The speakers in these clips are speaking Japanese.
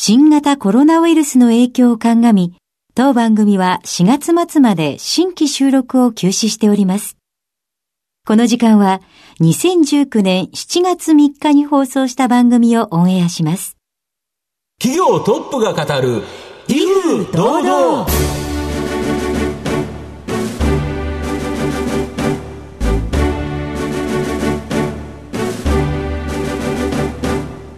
新型コロナウイルスの影響を鑑み、当番組は4月末まで新規収録を休止しております。この時間は2019年7月3日に放送した番組をオンエアします。企業トップが語る、威風堂々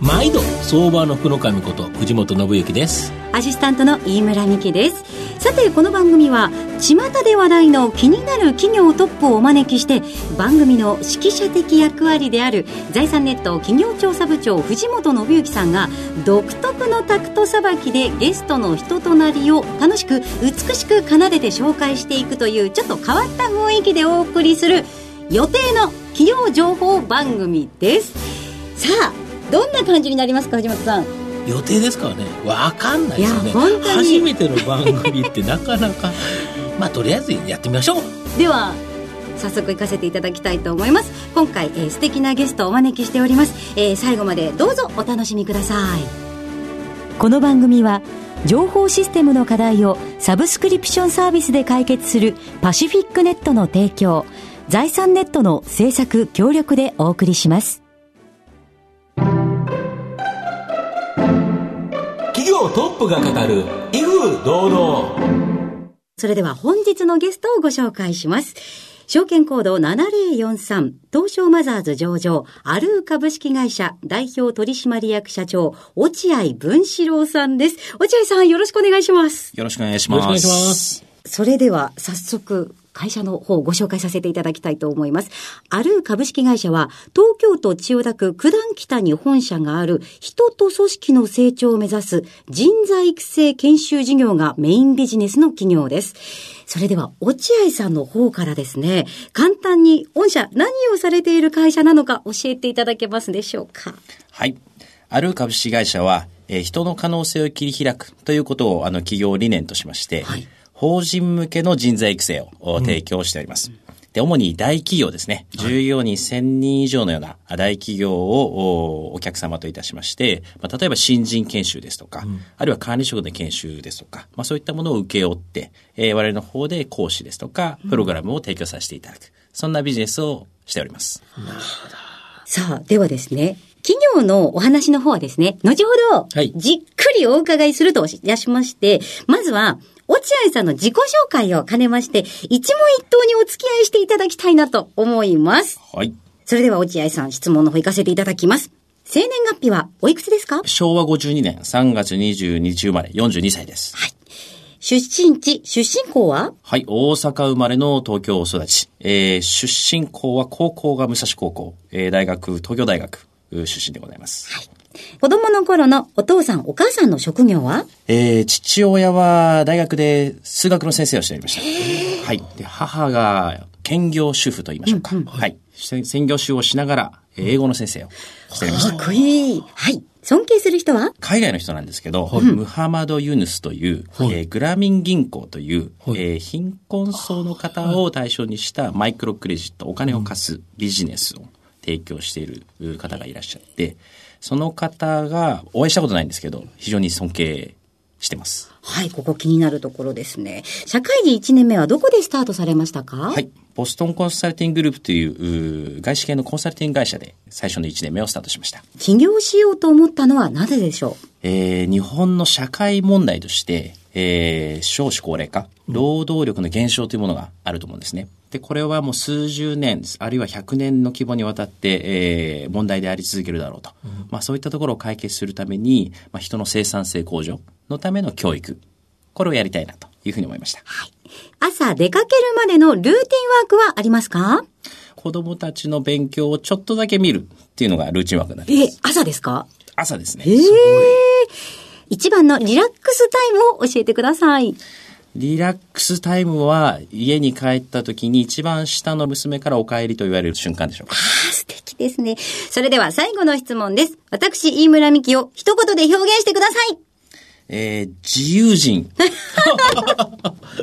毎度相場の福の神こと藤本信之です。アシスタントの飯村美希です。さてこの番組は巷で話題の気になる企業トップをお招きして番組の指揮者的役割である財産ネット企業調査部長藤本信之さんが独特のタクトさばきでゲストの人となりを楽しく美しく奏でて紹介していくというちょっと変わった雰囲気でお送りする予定の企業情報番組です。さあどんな感じになりますか藤本さん？予定ですからね。分かんないですよね初めての番組ってなかなか。まあとりあえずやってみましょう。では早速行かせていただきたいと思います。今回、えー、素敵なゲストをお招きしております、えー、最後までどうぞお楽しみください。この番組は情報システムの課題をサブスクリプションサービスで解決するパシフィックネットの提供財産ネットの制作協力でお送りしますトップが語る威風堂々。それでは本日のゲストをご紹介します。証券コード7043東証マザーズ上場アルー株式会社代表取締役社長落合文志郎さんです。落合さんよろしくお願いします。よろしくお願いします。よろしくお願いします。それでは早速会社の方をご紹介させていただきたいと思います。ある株式会社は、東京都千代田区九段北に本社がある人と組織の成長を目指す人材育成研修事業がメインビジネスの企業です。それでは、落合さんの方からですね、簡単に御社何をされている会社なのか教えていただけますでしょうか？はい。ある株式会社は、えー、人の可能性を切り開くということをあの企業理念としまして、はい法人向けの人材育成を提供しております。うん、で、主に大企業ですね。従業員1000人以上のような大企業をお客様といたしまして、まあ、例えば新人研修ですとか、うん、あるいは管理職で研修ですとか、まあ、そういったものを請け負って、えー、我々の方で講師ですとか、プログラムを提供させていただく。そんなビジネスをしております。なるほど。さあ、ではですね、企業のお話の方はですね、後ほど、じっくりお伺いするといたしまして、まずは、落合さんの自己紹介を兼ねまして、一問一答にお付き合いしていただきたいなと思います。はい。それでは落合さん、質問の方行かせていただきます。生年月日はおいくつですか？昭和52年3月22日生まれ42歳です。はい。出身地、出身校は？はい、大阪生まれの東京育ち。えー、出身校は高校が武蔵高校、えー、大学、東京大学出身でございます。はい。子供の頃のお父さん、お母さんの職業は？えー、父親は大学で数学の先生をしておりました。はい。で、母が兼業主婦と言いましょうか。うんうん、はい。専業主婦をしながら、英語の先生をしておりました。かっこいい。はい。尊敬する人は？海外の人なんですけど、はい、ムハマド・ユヌスという、はい、えー、グラミン銀行という、はい、えー、貧困層の方を対象にしたマイクロクレジット、お金を貸すビジネスを提供している方がいらっしゃって、その方がお会いしたことないんですけど、非常に尊敬してます。はい、ここ気になるところですね。社会人1年目はどこでスタートされましたか？はい。ボストンコンサルティンググループという外資系のコンサルティング会社で最初の1年目をスタートしました。起業しようと思ったのはなぜでしょう？えー、日本の社会問題として、えー、少子高齢化、労働力の減少というものがあると思うんですね。で、これはもう数十年、あるいは100年の規模にわたって、えー、問題であり続けるだろうと。うん、まあそういったところを解決するために、まあ人の生産性向上のための教育。これをやりたいなというふうに思いました。はい。朝出かけるまでのルーティンワークはありますか？子供たちの勉強をちょっとだけ見るっていうのがルーチンワークになります。え、朝ですか？朝ですね。ええー、一番のリラックスタイムを教えてください。リラックスタイムは家に帰った時に一番下の娘からお帰りと言われる瞬間でしょうか？ああ、素敵ですね。それでは最後の質問です。私、飯村美希を一言で表現してください。えー、自由人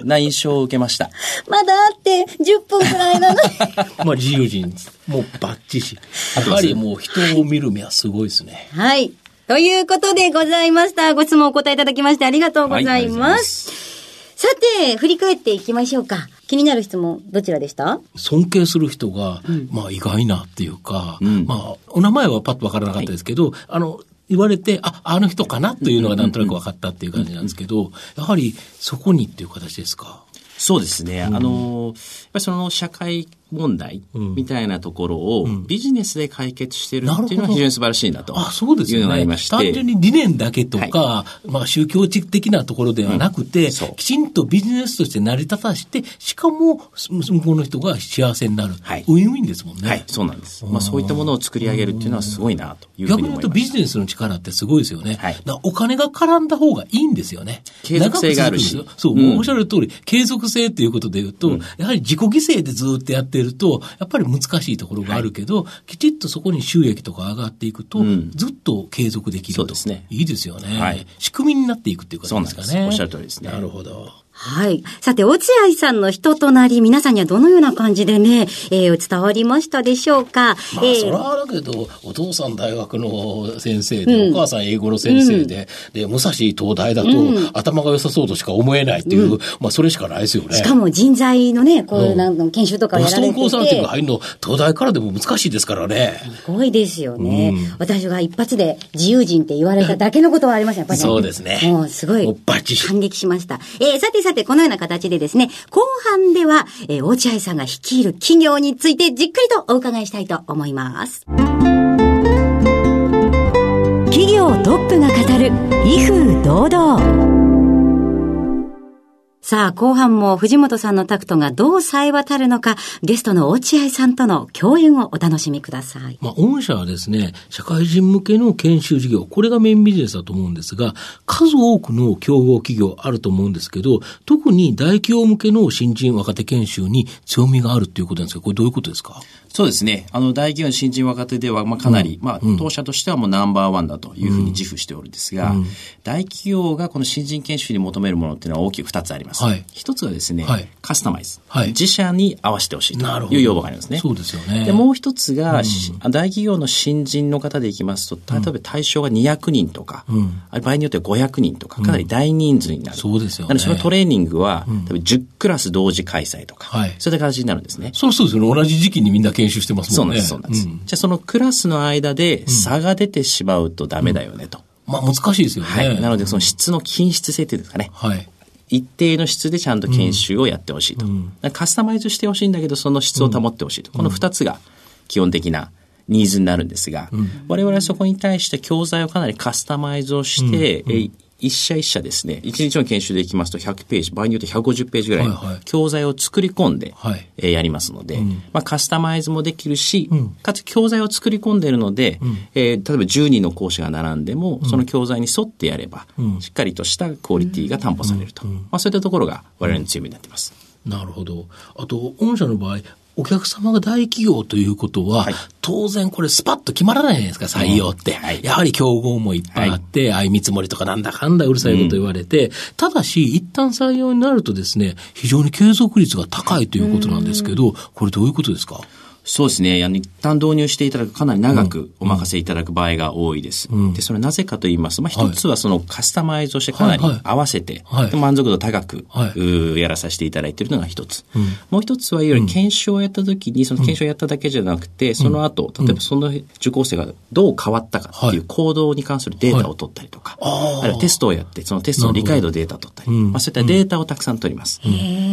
な印象を受けました。まだあって10分くらいなの まあ自由人、もうバッチシ。やはりもう人を見る目はすごいですね。はい。ということでございました。ご質問お答えいただきましてありがとうございます。はいさて、振り返っていきましょうか。気になる質問、どちらでした？尊敬する人が、うん、まあ意外なっていうか、うん、まあ、お名前はパッとわからなかったですけど、はい、あの、言われて、あ、あの人かなというのがなんとなく分かったっていう感じなんですけど、やはりそこにっていう形ですか？そうですね。うん、あの、やっぱりその社会問題みたいなところをビジネスで解決してるっていうのは非常に素晴らしいなとあそうですいうのがありまして。単純に理念だけとか、はい、まあ宗教的なところではなくて、うん、きちんとビジネスとして成り立たして、しかも向こうの人が幸せになる。はい、ウィンウィンですもんね。はい、そうなんです。まあそういったものを作り上げるっていうのはすごいなというふうに思います。逆に言うとビジネスの力ってすごいですよね。はい、お金が絡んだ方がいいんですよね。継続性があるし。そう、うん、おっしゃる通り、継続性っていうことで言うと、うん、やはり自己犠牲でずっとやってると、やっぱりり難しいところがあるけど、はい、きちっとそこに収益とか上がっていくと、うん、ずっと継続できるそうですね。いいですよね。はい、仕組みになっていくっていうことですかね。おっしゃる通りですね。なるほど。はい。さて、落合さんの人となり、皆さんにはどのような感じでね、えー、伝わりましたでしょうか？まあ、えー、それはだけど、お父さん大学の先生で、うん、お母さん英語の先生で、うん、で、武蔵東大だと、うん、頭が良さそうとしか思えないっていう、まあ、それしかないですよね。しかも人材のね、こういうなんの研修とかやられてて。ボストンコンサルティング入るの、東大からでも難しいですからね。すごいですよね。私が一発で自由人って言われただけのことはありました、やっぱり、ね。そうですね。もうすごい。感激しました。えー、さてさて、このような形でですね、後半では、えー、落合さんが率いる企業についてじっくりとお伺いしたいと思います。企業トップが語る、威風堂々。さあ、後半も藤本さんのタクトがどう冴え渡るのか、ゲストの落合さんとの共演をお楽しみください。まあ、御社はですね、社会人向けの研修事業、これがメインビジネスだと思うんですが、数多くの競合企業あると思うんですけど、特に大企業向けの新人若手研修に強みがあるということなんですが、これどういうことですか？そうですね。あの、大企業の新人若手では、まあ、かなり、うん、まあ、当社としてはもうナンバーワンだというふうに自負しておるんですが、うん、大企業がこの新人研修に求めるものっていうのは大きく二つあります。はい、一つはですね、はい、カスタマイズ。はい、自社に合わせてほしいという要望がありますね。そうですよね。で、もう一つが、うん、大企業の新人の方でいきますと、例えば対象が200人とか、うん、場合によっては500人とか、かなり大人数になる。そうですよね。なので、そのトレーニングは、多分10クラス同時開催とか、はい、そういった形になるんですね。そうそうですよね。同じ時期にみんな研修してますもんね。そうなんです。うん、じゃあそのクラスの間で差が出てしまうとダメだよねと。まあ難しいですよね。はい。なのでその質の均質性っていうんですかね。はい。一定の質でちゃんと研修をやってほしいと、うん、カスタマイズしてほしいんだけど、その質を保ってほしいと。この二つが基本的なニーズになるんですが、うん、我々はそこに対して教材をかなりカスタマイズをして、うん、一社一社ですね、一日の研修でいきますと100ページ、場合によって150ページぐらい教材を作り込んで、はい、えー、やりますので、うん、まあ、カスタマイズもできるし、うん、かつ教材を作り込んでいるので、うん、えー、例えば10人の講師が並んでも、その教材に沿ってやれば、しっかりとしたクオリティが担保されると。まあ、そういったところが我々の強みになっています。なるほど。あと、御社の場合、お客様が大企業ということは、はい、当然これスパッと決まらないじゃないですか、採用って。はい、やはり競合もいっぱいあって、はい、相見積もりとかなんだかんだうるさいこと言われて、うん、ただし、一旦採用になるとですね、非常に継続率が高いということなんですけど、これどういうことですか？そうですね。あの、一旦導入していただくかなり長くお任せいただく場合が多いです。うん、で、それはなぜかと言いますと、まあ、一つはそのカスタマイズをしてかなり合わせて、はい。はい、満足度高く、はい、やらさせていただいているのが一つ。うん、もう一つはいわゆる研修をやった時に、その研修をやっただけじゃなくて、その後、例えばその受講生がどう変わったかっていう行動に関するデータを取ったりとか、あるいはテストをやって、そのテストの理解度データを取ったり、まあ、そういったデータをたくさん取ります。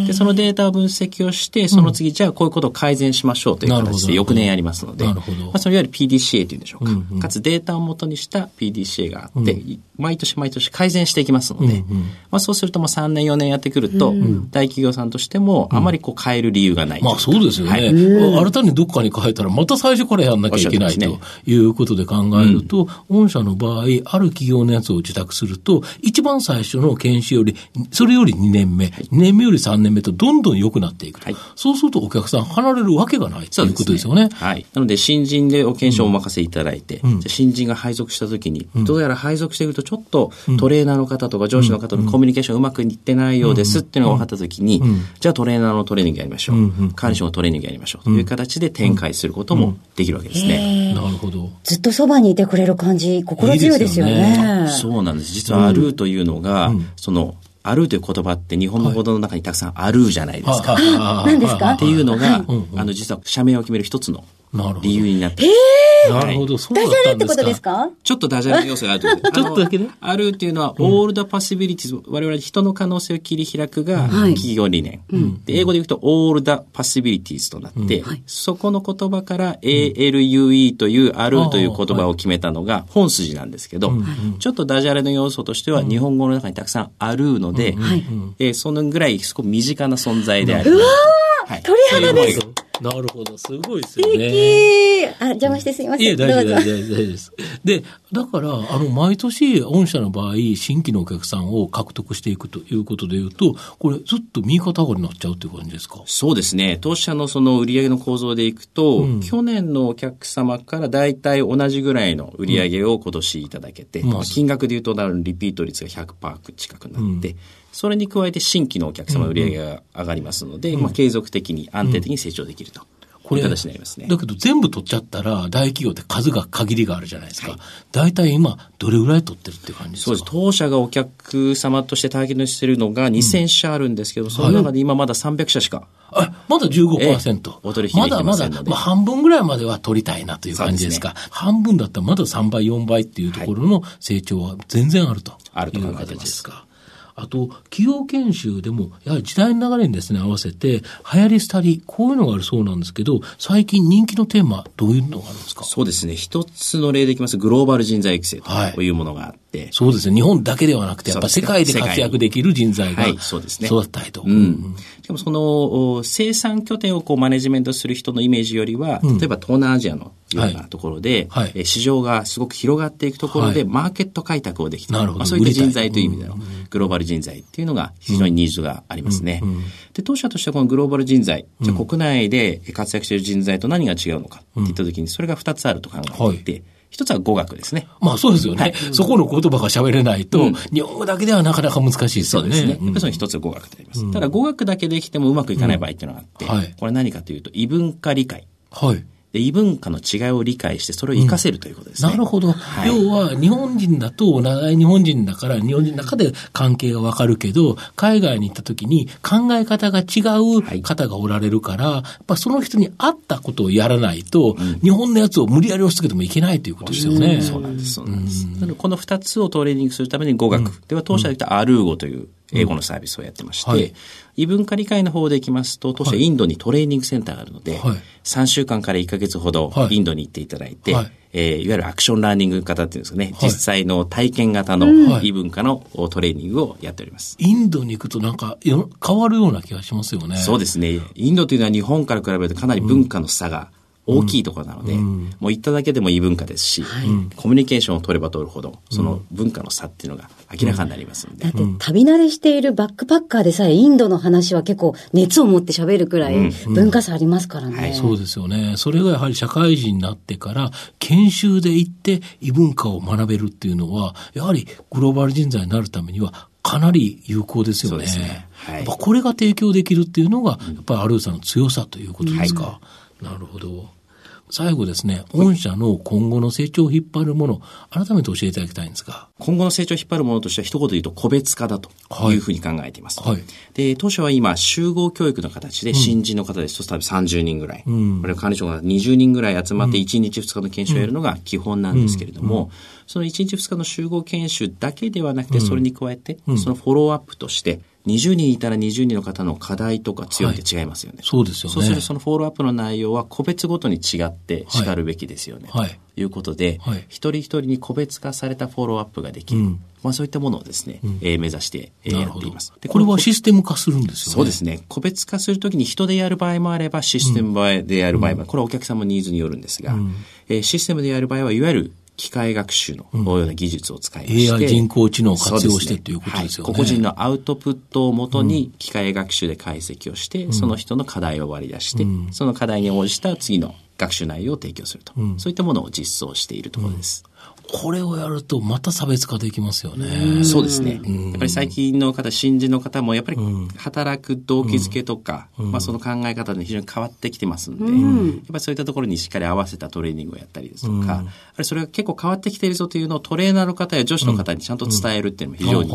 で、そのデータを分析をして、その次、じゃあこういうことを改善しましょうという形で翌年やりりますので、なるほど。まあ、それいわゆる PDCA というんでしょうか、うんうん、かつデータをもとにした PDCA があって、うん、毎年毎年改善していきますので、うんうん、まあ、そうするともう3年4年やってくると、うん、大企業さんとしてもあまりこう変える理由がない、まあそうですよね、はい、新たにどっかに変えたらまた最初からやんなきゃいけない、ね、ということで考えると、御社の場合ある企業のやつを受託すると一一番最初の研修より、それより2年目、2年目より3年目とどんどん良くなっていくと。はい。そうするとお客さん離れるわけがないということですよね。はい。なので、新人でお検証をお任せいただいて、じゃあ新人が配属したときに、どうやら配属していくと、ちょっとトレーナーの方とか上司の方のコミュニケーションうまくいってないようですっていうのが分かったときに、じゃあトレーナーのトレーニングやりましょう。管理職のトレーニングやりましょう。という形で展開することもできるわけですね。なるほど。ずっとそばにいてくれる感じ、心強いですよね。いいよそうなんです。実はアルーというのが、その、アルーという言葉って日本の言葉の中にたくさんあるじゃないですか。あ何ですか？っていうのが、あの、実は社名を決める一つの理由になって。ますなるほど、そうだダジャレってことったんですか？ちょっとダジャレの要素があるということでちょっとだけね。あるっていうのは、オールドパシビリティズ、我々人の可能性を切り開くがはい企業理念。で英語で言うと、オールドパシビリティズとなって、はい。そこの言葉から ALUE という、あるという言葉を決めたのが本筋なんですけど、ちょっとダジャレの要素としては、日本語の中にたくさんあるので、はいえーそのぐらいすごく身近な存在である。はい。鳥肌です。なるほど、すごいですよ素ね。敵。あ、邪魔してすいません。いえ、大丈夫、大丈夫、大丈夫です。で、だから、あの、毎年、御社の場合、新規のお客さんを獲得していくということでいうと、これ、ずっと右肩上がりになっちゃうという感じですか？そうですね。当社のその売上の構造でいくと、去年のお客様から大体同じぐらいの売上を今年いただけて、まあ金額で言うと、リピート率が100%近くなって、それに加えて新規のお客様の売上が上がりますので、まあ継続的に安定的に成長できると。これ、いう形になりますね。だけど全部取っちゃったら、大企業って数が限りがあるじゃないですか。大体今、どれぐらい取ってるっていう感じですか？そうです。当社がお客様としてターゲットにしているのが2000社あるんですけど、その中で今まだ300社しか。あ、まだ15%。ええお取引まだまだ、まあ、半分ぐらいまでは取りたいなという感じですか？半分だったらまだ3倍、4倍っていうところの成長は全然あると。あると考いう形ですか？あと、企業研修でも、やはり時代の流れにですね、合わせて、流行り廃り、こういうのがあるそうなんですけど、最近人気のテーマ、どういうのがあるんですか？そうですね。一つの例でいきます。グローバル人材育成はいというものがあって、そうですね。日本だけではなくて、やっぱ世界で活躍できる人材がはいそうですね。育ったりと。うん。しかもそのお生産拠点をこうマネジメントする人のイメージよりは、例えば東南アジアのようはないところで、はい。え市場がすごく広がっていくところで、はい。マーケット開拓をできた。なるほど。まあ、そういった人材という意味でのグローバル人材っていうのが非常にニーズがありますね。で、当社としてはこのグローバル人材、じゃあ国内で活躍している人材と何が違うのかって言ったときに、それが2つあると考えていて、一つは語学ですね。まあそうですよね。はいそこの言葉が喋れないと、日本語だけではなかなか難しいですよね。そうですね。やっぱうんりその一つ語学であります。ただ語学だけできてもうまくいかない場合っていうのがあって、うんはいこれ何かというと異文化理解。はい。で異文化の違いを理解してそれを活かせるということですね。なるほど。はい要は、日本人だと、長い日本人だから、日本人の中で関係がわかるけど、海外に行った時に考え方が違う方がおられるから、やっぱその人に合ったことをやらないと、日本のやつを無理やり押し付けてもいけないということですよね。そうなんです。そうなんです。なのでこの二つをトレーニングするために語学。では当社で言ったアルー語という英語のサービスをやってまして、はい。異文化理解の方でいきますと、当社インドにトレーニングセンターがあるので、はい。3週間から1ヶ月ほどはい。インドに行っていただいて、はい。えーいわゆるアクションラーニング型っていうんですかね、実際の体験型のはい。異文化のトレーニングをやっております。インドに行くとなんかよ変わるような気がしますよね。そうですね。インドというのは日本から比べるとかなり文化の差が大きいところなので、もう行っただけでも異文化ですし、コミュニケーションを取れば取るほど、その文化の差っていうのが明らかになりますので。だって旅慣れしているバックパッカーでさえインドの話は結構熱を持って喋るくらい文化差ありますからね。はい。そうですよね。それがやはり社会人になってから、研修で行って異文化を学べるっていうのは、やはりグローバル人材になるためには、かなり有効ですよね。ね。はい。やっぱこれが提供できるっていうのが、やっぱりアルーさんの強さということですか？なるほど。最後ですね、御社の今後の成長を引っ張るもの、改めて教えていただきたいんですが。今後の成長を引っ張るものとしては一言で言うと個別化だというふうに考えています。はい。で、当社は今集合教育の形で新人の方です。と、多分30人ぐらい、これは管理職が20人ぐらい集まって1日2日の研修をやるのが基本なんですけれども、その1日2日の集合研修だけではなくて、それに加えて、そのフォローアップとして、20人いたら20人の方の課題とか強みって違いますよね。そうですよね。そうするとそのフォローアップの内容は個別ごとに違って叱るべきですよね。はいということで、はい一人一人に個別化されたフォローアップができる。うんまあそういったものをですね、えー目指して、やっています。でこれはこシステム化するんですよね。そうですね。個別化するときに人でやる場合もあれば、システムでやる場合も、これはお客様のニーズによるんですが、えーシステムでやる場合は、いわゆる機械学習のような技術を使いまして、AI 人工知能を活用してということですよね。個々人のアウトプットをもとに機械学習で解析をして、その人の課題を割り出して、その課題に応じた次の学習内容を提供すると、そういったものを実装しているところです。これをやるとまた差別化できますよね。そうですね。やっぱり最近の方、新人の方もやっぱり働く動機づけとか、まあその考え方で非常に変わってきてますんで、やっぱりそういったところにしっかり合わせたトレーニングをやったりですとか、やっぱりそれが結構変わってきているぞというのをトレーナーの方や女子の方にちゃんと伝えるっていうのも非常に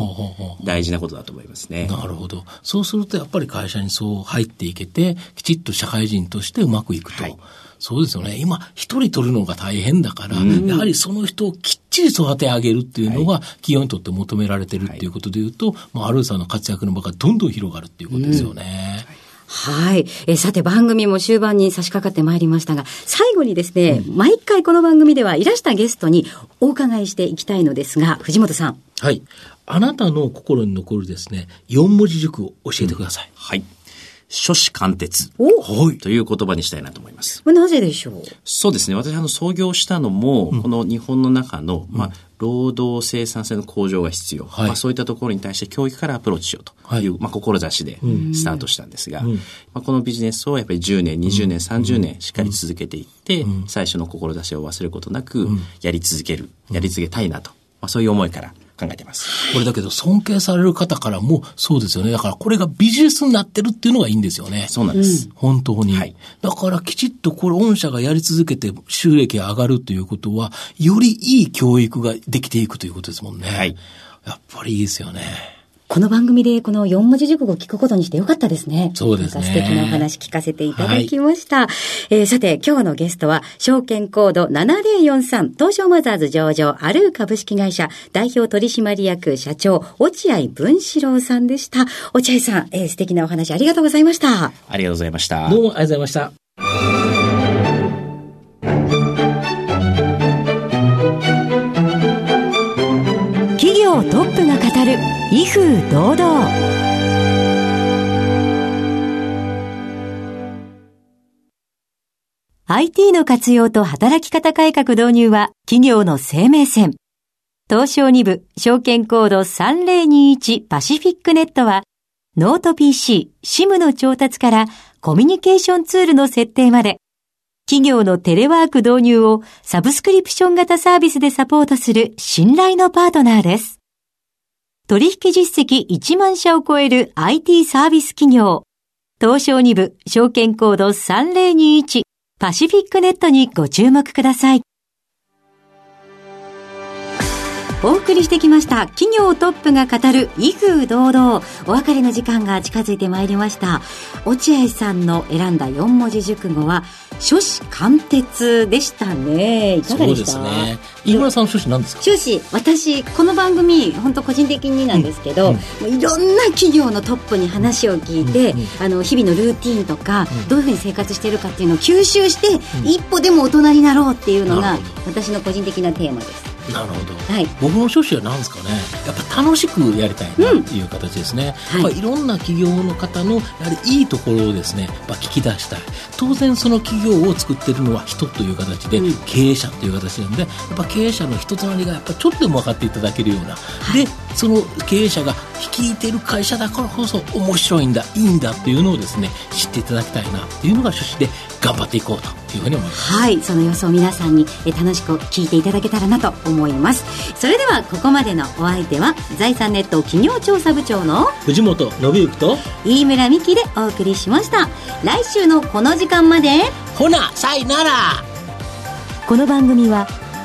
大事なことだと思いますね。なるほど。そうするとやっぱり会社にそう入っていけて、きちっと社会人としてうまくいくと。はいそうですよね。今、一人取るのが大変だから、うん、やはりその人をきっちり育て上げるっていうのが、企業にとって求められてるっていうことでいうと、はい、まあ、アルーさんの活躍の場がどんどん広がるっていうことですよね。うんはい。えさて番組も終盤に差し掛かってまいりましたが、最後にですね、うん、毎回この番組ではいらしたゲストにお伺いしていきたいのですが、藤本さん。はい。あなたの心に残るですね、四文字熟語を教えてください。うん、はい。諸子貫徹。という言葉にしたいなと思います。なぜでしょう？そうですね。私、あの、創業したのも、うん、この日本の中の、まあ、労働生産性の向上が必要。はい、まあ、そういったところに対して教育からアプローチしようという、はい、まあ、志でスタートしたんですが、うん、まあ、このビジネスをやっぱり10年、20年、30年しっかり続けていって、うん、最初の志を忘れることなく、やり続ける、やり続けたいなと、まあ、そういう思いから考えてます。これだけど尊敬される方からもそうですよね。だからこれがビジネスになってるっていうのがいいんですよね。そうなんです。本当に。はい、だからきちっとこれ御社がやり続けて収益が上がるということは、よりいい教育ができていくということですもんね。はい。やっぱりいいですよね。この番組でこの4文字熟語を聞くことにしてよかったですね。そうですね。素敵なお話聞かせていただきました。はい、えー、さて、今日のゲストは、証券コード7043東証マザーズ上場アルー株式会社代表取締役社長、落合文志郎さんでした。落合さん、えー、素敵なお話ありがとうございました。ありがとうございました。どうもありがとうございました。威風堂々？IT の活用と働き方改革導入は企業の生命線。東証2部証券コード3021パシフィックネットはノート PC、SIM の調達からコミュニケーションツールの設定まで企業のテレワーク導入をサブスクリプション型サービスでサポートする信頼のパートナーです。取引実績1万社を超える IT サービス企業。東証2部証券コード3021パシフィックネットにご注目ください。お送りしてきました。企業トップが語る威風堂々。お別れの時間が近づいてまいりました。落合さんの選んだ4文字熟語は書士貫徹でしたね。いかがでした？そうですね。飯村さん書士何ですか？書士私この番組本当個人的になんですけど、うん、いろんな企業のトップに話を聞いて、うん、あの日々のルーティンとか、うん、どういうふうに生活しているかっていうのを吸収して、一歩でも大人になろうっていうのが私の個人的なテーマですなるほど、はい、僕の趣旨は何ですかね。やっぱ楽しくやりたいなっていう形ですね、うんはい、いろんな企業の方のやはりいいところをですね、まあ、聞き出したい。当然その企業を作ってるのは人という形で、経営者という形なんでやっぱ経営者の人となりがやっぱちょっとでも分かっていただけるような、はい、でその経営者が率いている会社だからこそ面白いんだいいんだっていうのをですね知っていただきたいなっていうのが趣旨で頑張っていこうというふうに思います。はいその様子を皆さんに楽しく聞いていただけたらなと思います。それではここまでのお相手は財産ネット企業調査部長の藤本信之と飯村美希でお送りしました。来週のこの時間まで。ほなさいなら。この番組は